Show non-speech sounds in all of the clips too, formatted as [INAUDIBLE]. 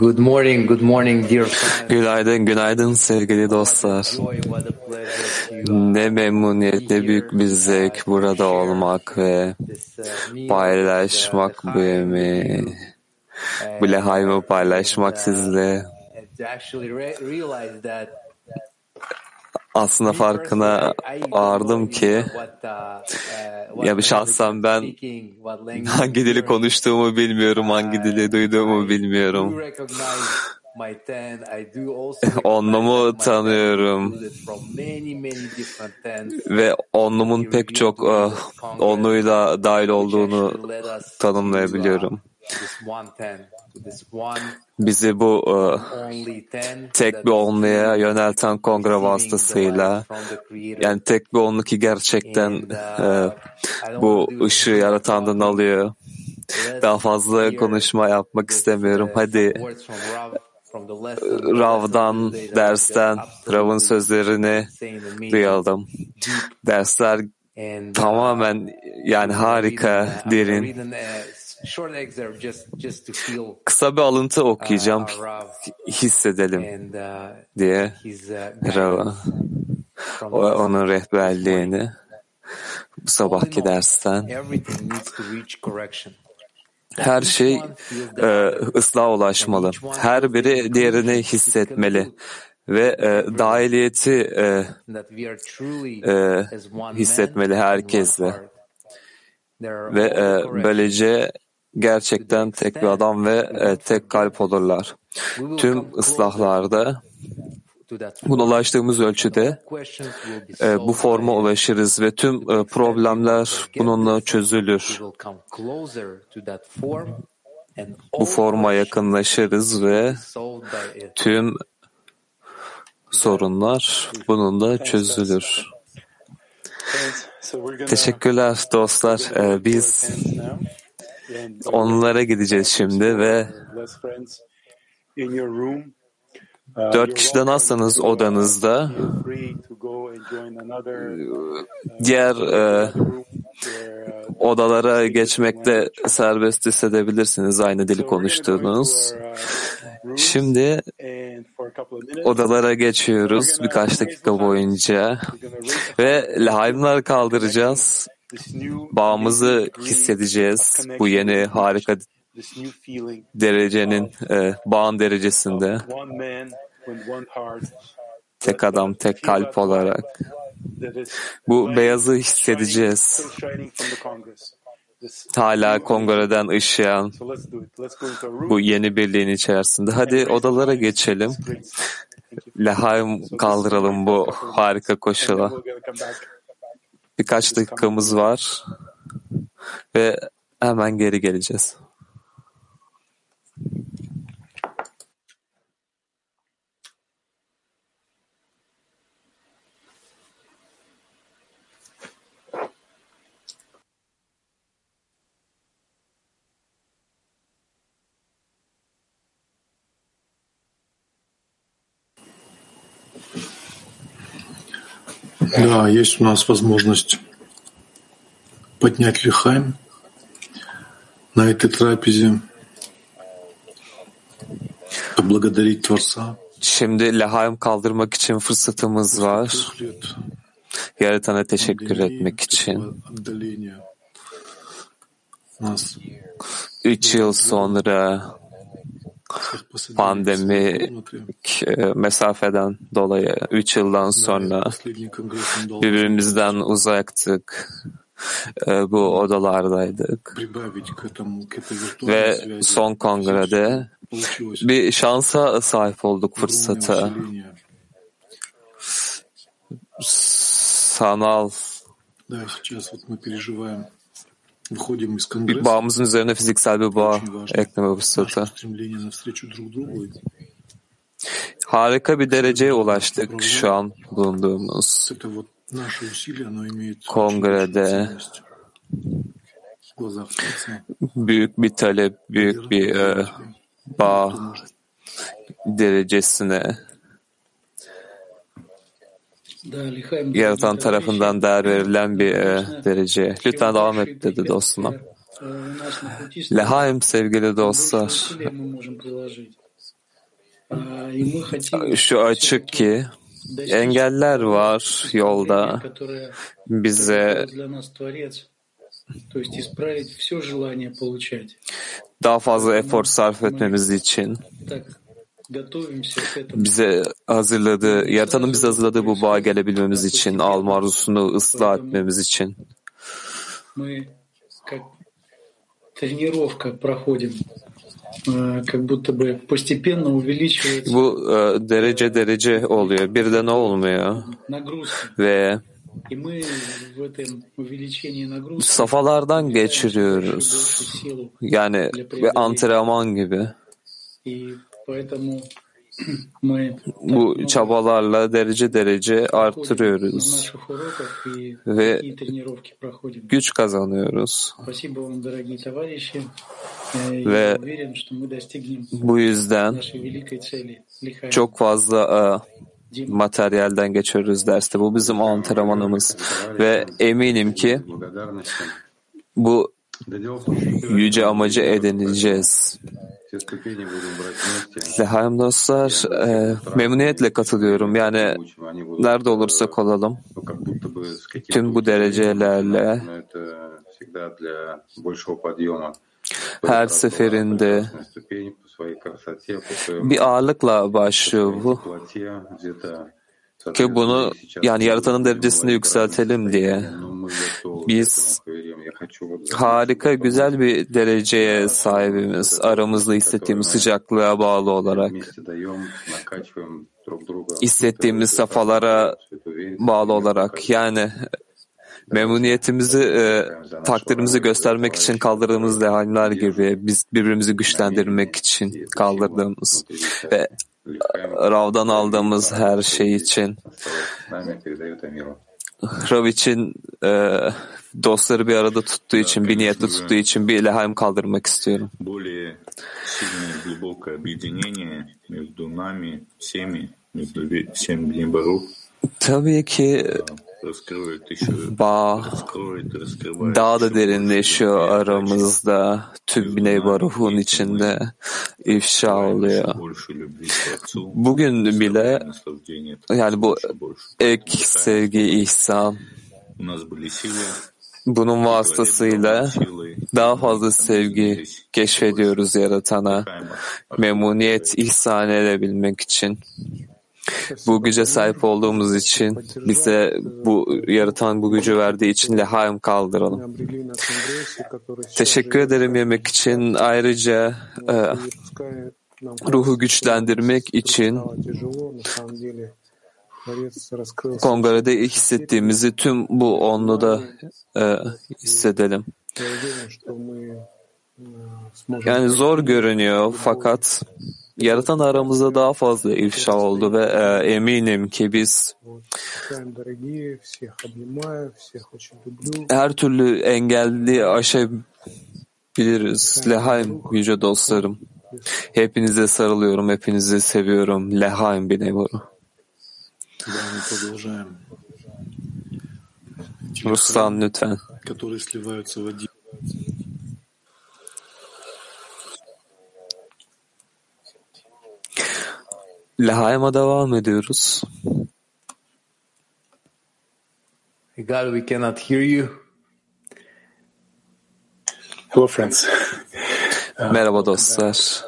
Good morning, good morning dear Günaydın, günaydın sevgili dostlar. Ne memnuniyet, ne büyük bir zevk burada olmak ve paylaşmak bu yemeği. Bu lehaymı paylaşmak sizle. Aslında farkına vardım ki [LAUGHS] ya bir şahsen ben [LAUGHS] hangi dili konuştuğumu bilmiyorum, hangi dili duyduğumu bilmiyorum. [LAUGHS] Onlumu tanıyorum ve onlumun pek çok onluyla dahil olduğunu tanımlayabiliyorum. Bizi bu tek bir onluya yönelten kongre vasıtasıyla yani tek bir onlu ki gerçekten bu ışığı yaratandan alıyor. Daha fazla konuşma yapmak istemiyorum. Hadi Rav'dan, dersten, Rav'ın sözlerini duyalım. Dersler tamamen yani harika, derin. Kısa bir alıntı okuyacağım, hissedelim diye. Rav'a, onun rehberliğini bu sabahki dersten. Her şey e, ıslah ulaşmalı. Her biri diğerini hissetmeli ve e, dahiliyeti e, e, hissetmeli herkesle. Ve e, böylece gerçekten tek bir adam ve e, tek kalp olurlar. Tüm ıslahlarda Buna ulaştığımız ölçüde e, bu forma ulaşırız ve tüm e, problemler bununla çözülür. Bu forma yakınlaşırız ve tüm sorunlar bununla çözülür. Teşekkürler dostlar. E, biz onlara gideceğiz şimdi ve Dört kişiden azsanız odanızda diğer e, odalara geçmekte serbest hissedebilirsiniz aynı dili konuştuğunuz. Şimdi odalara geçiyoruz birkaç dakika boyunca ve lahaymlar kaldıracağız. Bağımızı hissedeceğiz bu yeni harika derecenin e, bağın derecesinde tek adam tek kalp olarak bu beyazı hissedeceğiz. Hala kongreden ışıyan bu yeni birliğin içerisinde. Hadi odalara geçelim. Lehaim kaldıralım bu harika koşula. Birkaç dakikamız var ve hemen geri geleceğiz. Да, есть у нас возможность поднять лихаем на этой трапезе, поблагодарить Творца. Şimdi lehaim kaldırmak için fırsatımız var. Yaratana teşekkür etmek için. Üç yıl sonra pandemik mesafeden dolayı üç yıldan sonra birbirimizden uzaktık. Bu odalardaydık. Ve son kongrede bir şansa sahip olduk fırsata. Sanal bir bağımızın üzerine fiziksel bir bağ ekleme fırsatı. Harika bir dereceye ulaştık şu an bulunduğumuz kongrede. Büyük bir talep, büyük bir e, bağ derecesine yaratan tarafından değer verilen bir e, derece. Lütfen devam et dedi dostuma. Lehaim sevgili dostlar. Şu açık ki engeller var yolda bize daha fazla efor sarf etmemiz için bize hazırladığı, yaratanın bize hazırladığı bu bağa gelebilmemiz için, alma arzusunu ıslah etmemiz için. Bu e, derece derece oluyor. Birden olmuyor. Ve safhalardan geçiriyoruz. Yani ve antrenman gibi. [CLEARS THROAT] Bu çabalarla derece derece artırıyoruz ve güç kazanıyoruz. Ve bu yüzden çok fazla materyalden geçiyoruz derste. Bu bizim antrenmanımız. Ve eminim ki bu yüce amacı edineceğiz. Lehaim dostlar, e, memnuniyetle katılıyorum. Yani nerede olursak olalım, tüm bu derecelerle her seferinde bir ağırlıkla başlıyor bu. Ki bunu yani yaratanın derecesini yükseltelim diye biz harika güzel bir dereceye sahibimiz. Aramızda hissettiğimiz sıcaklığa bağlı olarak. Hissettiğimiz safhalara bağlı olarak. Yani memnuniyetimizi, e, takdirimizi göstermek için kaldırdığımız lehaimler gibi biz birbirimizi güçlendirmek için kaldırdığımız ve Rav'dan aldığımız her şey için Rav için e, dostları bir arada tuttuğu için, bir niyetle tuttuğu için bir lehaim kaldırmak istiyorum. Tabii ki bağ daha da derinleşiyor aramızda. Tüm Biney Baruh'un içinde ifşa oluyor. Bugün bile yani bu ek sevgi, ihsan bunun vasıtasıyla daha fazla sevgi keşfediyoruz yaratana, memnuniyet ihsan edebilmek için. Bu güce sahip olduğumuz için bize bu yaratan bu gücü verdiği için lehaim kaldıralım. Teşekkür ederim yemek için. Ayrıca e, ruhu güçlendirmek için kongrede hissettiğimizi tüm bu onluda e, hissedelim. Yani zor görünüyor fakat yaratan aramızda daha fazla ifşa oldu ve e, eminim ki biz her türlü engelli aşabiliriz. Lehaim yüce dostlarım. Hepinize sarılıyorum, hepinizi seviyorum. Lehaim binevoru. Ruslan lütfen. Lehaim'a devam ediyoruz. God, we cannot hear you. Hello friends. Merhaba dostlar.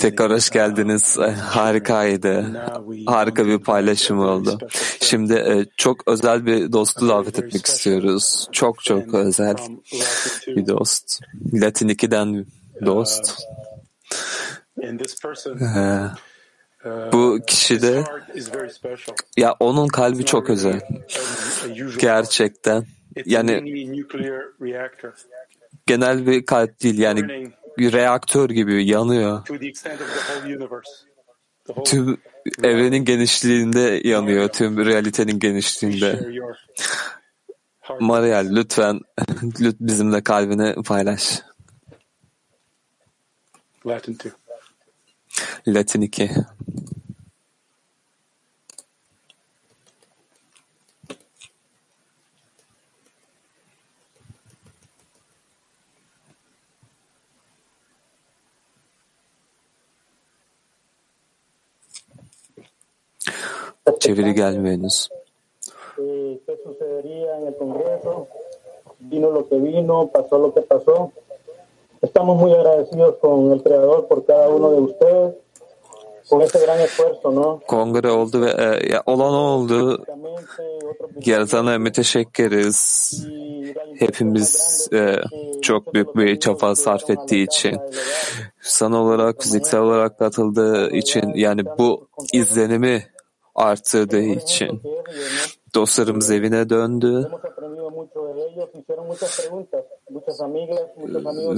Tekrar hoş geldiniz. Harikaydı. Harika bir paylaşım oldu. Şimdi e, çok özel bir dostu davet etmek istiyoruz. Çok çok özel bir dost. Latin 2'den dost. Ee, bu kişi de ya onun kalbi çok özel. Gerçekten. Yani genel bir kalp değil yani reaktör gibi yanıyor. Tüm evrenin genişliğinde yanıyor, tüm realitenin genişliğinde. Mariel lütfen [LAUGHS] bizimle kalbini paylaş. Latin 2. letztendlich Çeviri gelmiyor henüz. ¿Qué sucedería en el Congreso? Vino lo que vino, pasó lo que pasó. Estamos muy agradecidos con el Creador por cada uno de ustedes. Kongre oldu ve e, ya, olan oldu. Yaratana müteşekkiriz. Hepimiz e, çok büyük bir çaba sarf ettiği için. San olarak, fiziksel olarak katıldığı için yani bu izlenimi arttırdığı için. Dostlarımız evine döndü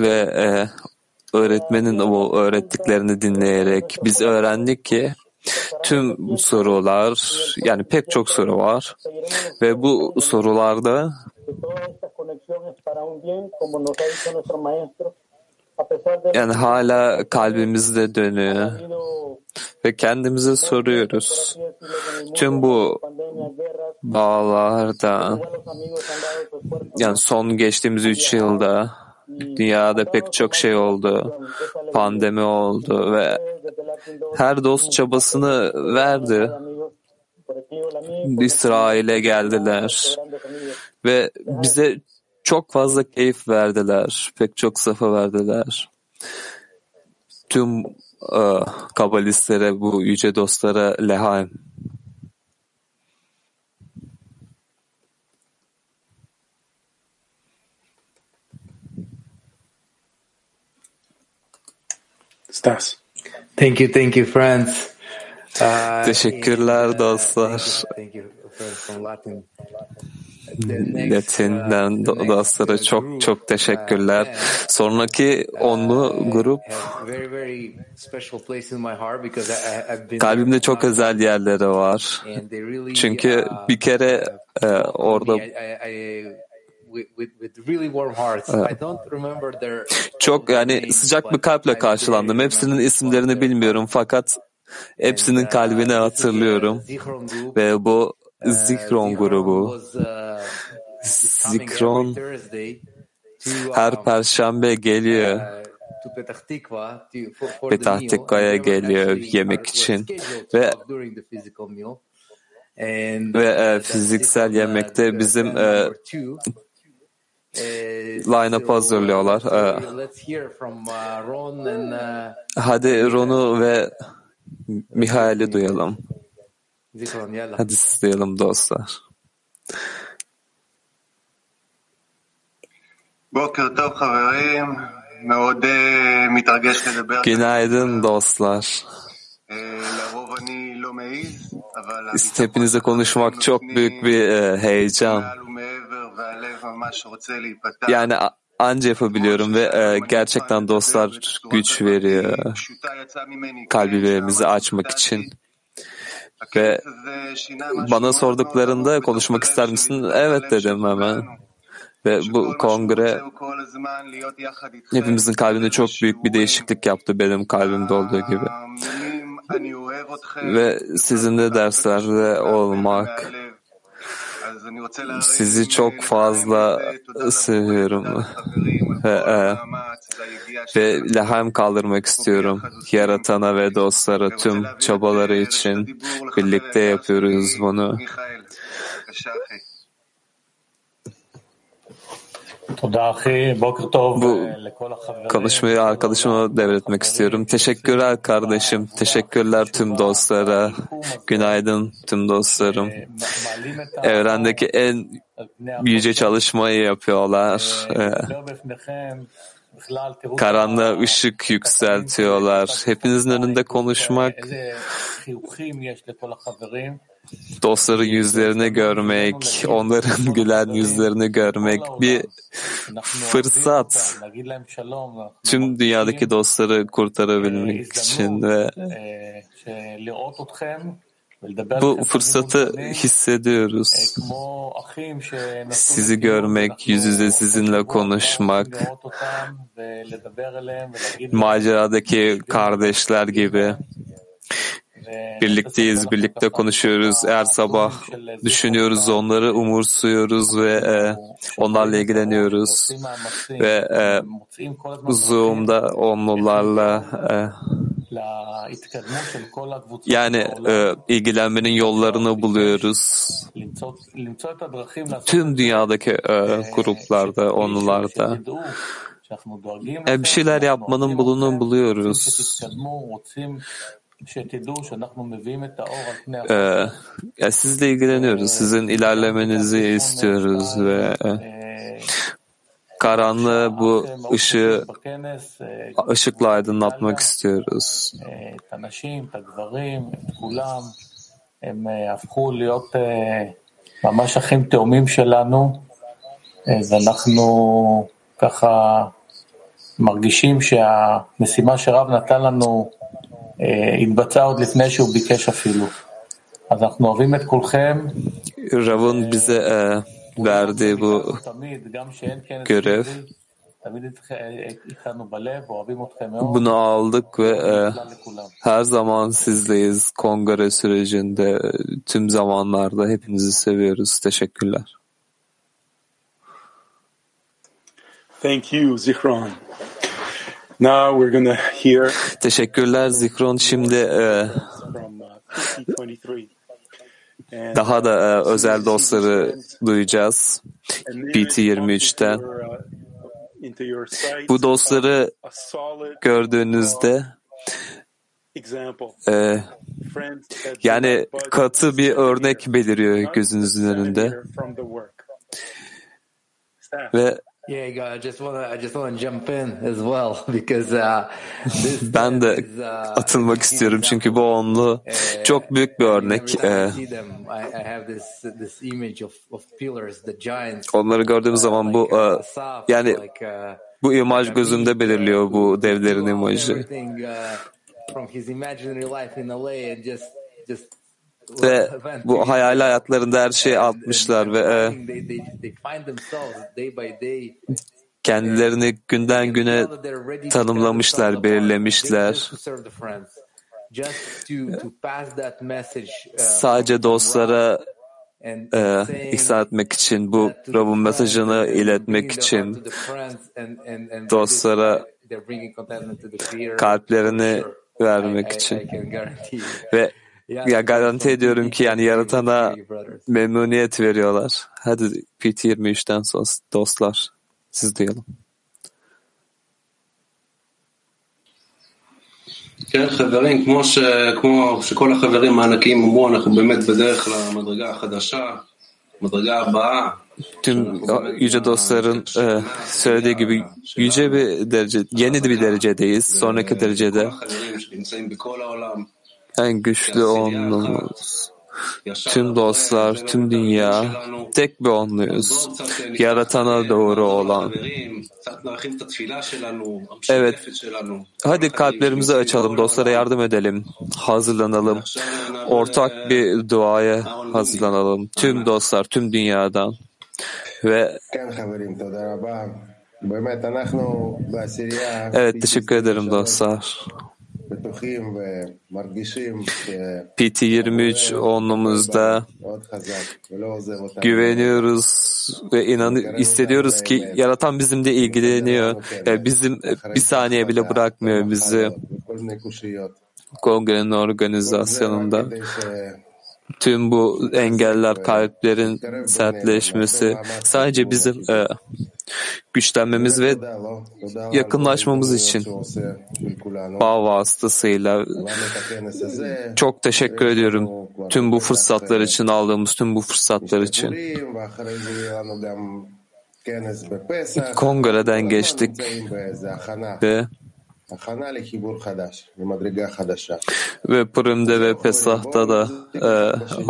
ve e, öğretmenin o öğrettiklerini dinleyerek biz öğrendik ki tüm sorular yani pek çok soru var ve bu sorularda yani hala kalbimizde dönüyor ve kendimize soruyoruz. Tüm bu bağlarda yani son geçtiğimiz üç yılda dünyada pek çok şey oldu. Pandemi oldu ve her dost çabasını verdi. İsrail'e geldiler ve bize çok fazla keyif verdiler. Pek çok safa verdiler. Tüm e, kabalistlere, bu yüce dostlara lehaim. Stas. Thank you, thank you, friends. Uh, Teşekkürler and, uh, dostlar. Thank you, thank you friends from Latin. Latin'den do- dostlara çok çok teşekkürler. Sonraki onlu grup Very, very special place in my heart because I, I- I've been kalbimde çok özel yerleri var. and they really, Çünkü uh, bir kere orada I, I, I, with, with, with really warm hearts. I don't remember their çok yani sıcak bir kalple karşılandım. Hepsinin isimlerini bilmiyorum fakat hepsinin uh, kalbini hatırlıyorum. Ve bu Uh, Zikron grubu. uh, Zikron her um, perşembe geliyor. Petah were geliyor yemek için. Ve- Ve, e, fiziksel yemekte bizim, e, line-up hazırlıyorlar. Ee. Hadi Ron'u ve Mihail'i duyalım. Hadi siz duyalım dostlar. Günaydın dostlar. Hepinize konuşmak çok büyük bir eh, heyecan. Yani anca yapabiliyorum ve e, gerçekten dostlar güç veriyor kalbilerimizi açmak için. Ve bana sorduklarında konuşmak ister misin? Evet dedim hemen. Ve bu kongre hepimizin kalbinde çok büyük bir değişiklik yaptı benim kalbimde olduğu gibi. Ve sizin de derslerde olmak, sizi çok fazla seviyorum. ve lahem kaldırmak istiyorum. Yaratana ve dostlara tüm çabaları için birlikte yapıyoruz bunu. Bu konuşmayı arkadaşıma devretmek istiyorum. Teşekkürler kardeşim, teşekkürler tüm dostlara, günaydın tüm dostlarım. Evrendeki en yüce çalışmayı yapıyorlar. Ee, karanlığa ışık yükseltiyorlar. Hepinizin önünde konuşmak, dostların yüzlerini görmek, onların [LAUGHS] gülen yüzlerini görmek bir fırsat. Tüm dünyadaki dostları kurtarabilmek için ve bu fırsatı hissediyoruz. Sizi görmek, yüz yüze sizinle konuşmak, maceradaki kardeşler gibi birlikteyiz, birlikte konuşuyoruz. Her sabah düşünüyoruz onları, umursuyoruz ve e, onlarla ilgileniyoruz. Ve e, Zoom'da onlarla e, yani e, ilgilenmenin yollarını buluyoruz. Tüm dünyadaki e, gruplarda, onlarda. E, bir şeyler yapmanın bulunun buluyoruz. Ee, ya sizle ilgileniyoruz. Sizin ilerlemenizi istiyoruz ve e, karanlığı bu ışığı ışıkla aydınlatmak istiyoruz. ממש אחים תאומים שלנו ואנחנו ככה מרגישים שהמשימה שרב נתן לנו התבצעה עוד לפני שהוא ביקש אפילו. אז אנחנו אוהבים את כולכם. Bize e, verdiği bu görev bunu aldık ve e, her zaman sizleyiz kongre sürecinde tüm zamanlarda hepinizi seviyoruz. Teşekkürler. Thank you, Zichron. Now we're gonna hear Teşekkürler Zikron. Şimdi e, daha da e, özel dostları duyacağız. PT23'ten. Bu dostları gördüğünüzde e, yani katı bir örnek beliriyor gözünüzün önünde. Ve Yeah, I just wanna, I just wanna jump in as well [LAUGHS] because uh, this [LAUGHS] ben de is, uh, atılmak istiyorum çünkü bu onlu çok büyük bir örnek. Every time I see them, I, I have this this image of of pillars, the giants. onları gördüğüm zaman bu uh, yani uh, bu imaj gözümde belirliyor bu devlerin imajı. Uh, Ve [LAUGHS] bu hayali hayatlarında her şeyi atmışlar ve e, kendilerini günden güne tanımlamışlar, belirlemişler. Sadece dostlara e, ihsan etmek için, bu Rab'ın mesajını iletmek için dostlara kalplerini vermek için. Ve ya garanti ediyorum ki yani yaratana memnuniyet veriyorlar. Hadi PT23'ten dostlar siz duyalım. כן, חברים, כמו, ש, כמו שכל החברים הענקיים אמרו, אנחנו באמת בדרך למדרגה החדשה, מדרגה הבאה. Tüm yüce dostların e, söylediği gibi yüce bir derece, yeni bir derecedeyiz. Sonraki derecede en güçlü onluğumuz. Tüm dostlar, tüm dünya tek bir onluyuz. Yaratana doğru olan. Evet. Hadi kalplerimizi açalım, dostlara yardım edelim, hazırlanalım. Ortak bir duaya hazırlanalım. Tüm dostlar, tüm dünyadan. Ve Evet, teşekkür ederim dostlar. PT23 onluğumuzda güveniyoruz ve inan hissediyoruz ki yaratan bizimle ilgileniyor. Yani bizim bir saniye bile bırakmıyor bizi kongrenin organizasyonunda. Tüm bu engeller, kalplerin sertleşmesi sadece bizim e, güçlenmemiz ve yakınlaşmamız için bağ vasıtasıyla çok teşekkür ediyorum tüm bu fırsatlar için aldığımız tüm bu fırsatlar için. Kongreden geçtik ve ve Purim'de ve Pesah'ta da e,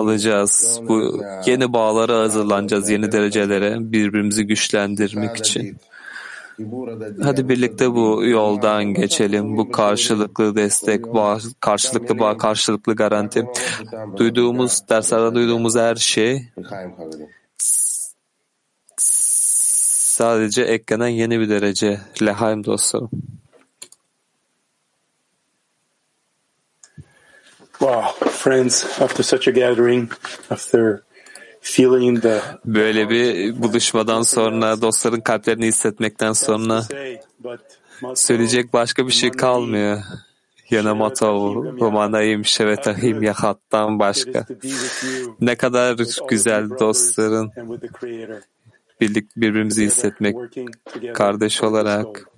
alacağız. Bu yeni bağlara hazırlanacağız, yeni derecelere birbirimizi güçlendirmek için. Hadi birlikte bu yoldan geçelim. Bu karşılıklı destek, bağ, karşılıklı bağ, karşılıklı garanti. Duyduğumuz, derslerde duyduğumuz her şey sadece eklenen yeni bir derece. Lehaim dostlarım. Wow, friends, after such a gathering, after feeling the Böyle bir buluşmadan sonra, dostların kalplerini hissetmekten sonra söyleyecek başka bir şey kalmıyor. Yanamatov, Romanayim, Şevetahim, Yahat'tan başka. Ne kadar güzel dostların birlik, birbirimizi hissetmek, kardeş olarak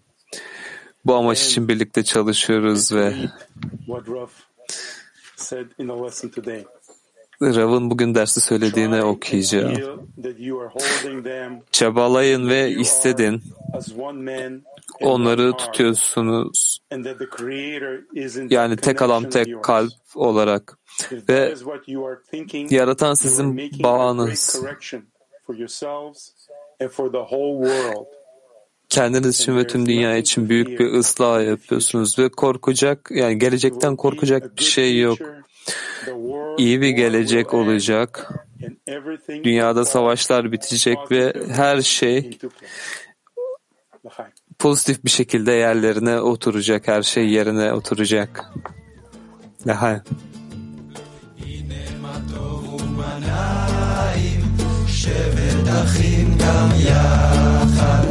bu amaç için birlikte çalışıyoruz ve Rav'ın bugün dersi söylediğini okuyacağım. Çabalayın ve istedin. Onları tutuyorsunuz. Yani tek alan tek kalp olarak. Ve yaratan sizin bağınız Kendiniz için ve tüm dünya için büyük bir ıslah yapıyorsunuz ve korkacak, yani gelecekten korkacak bir şey yok iyi bir gelecek olacak. Dünyada savaşlar bitecek ve her şey pozitif bir şekilde yerlerine oturacak. Her şey yerine oturacak. Daha. שבט אחים גם יחד, הנה מה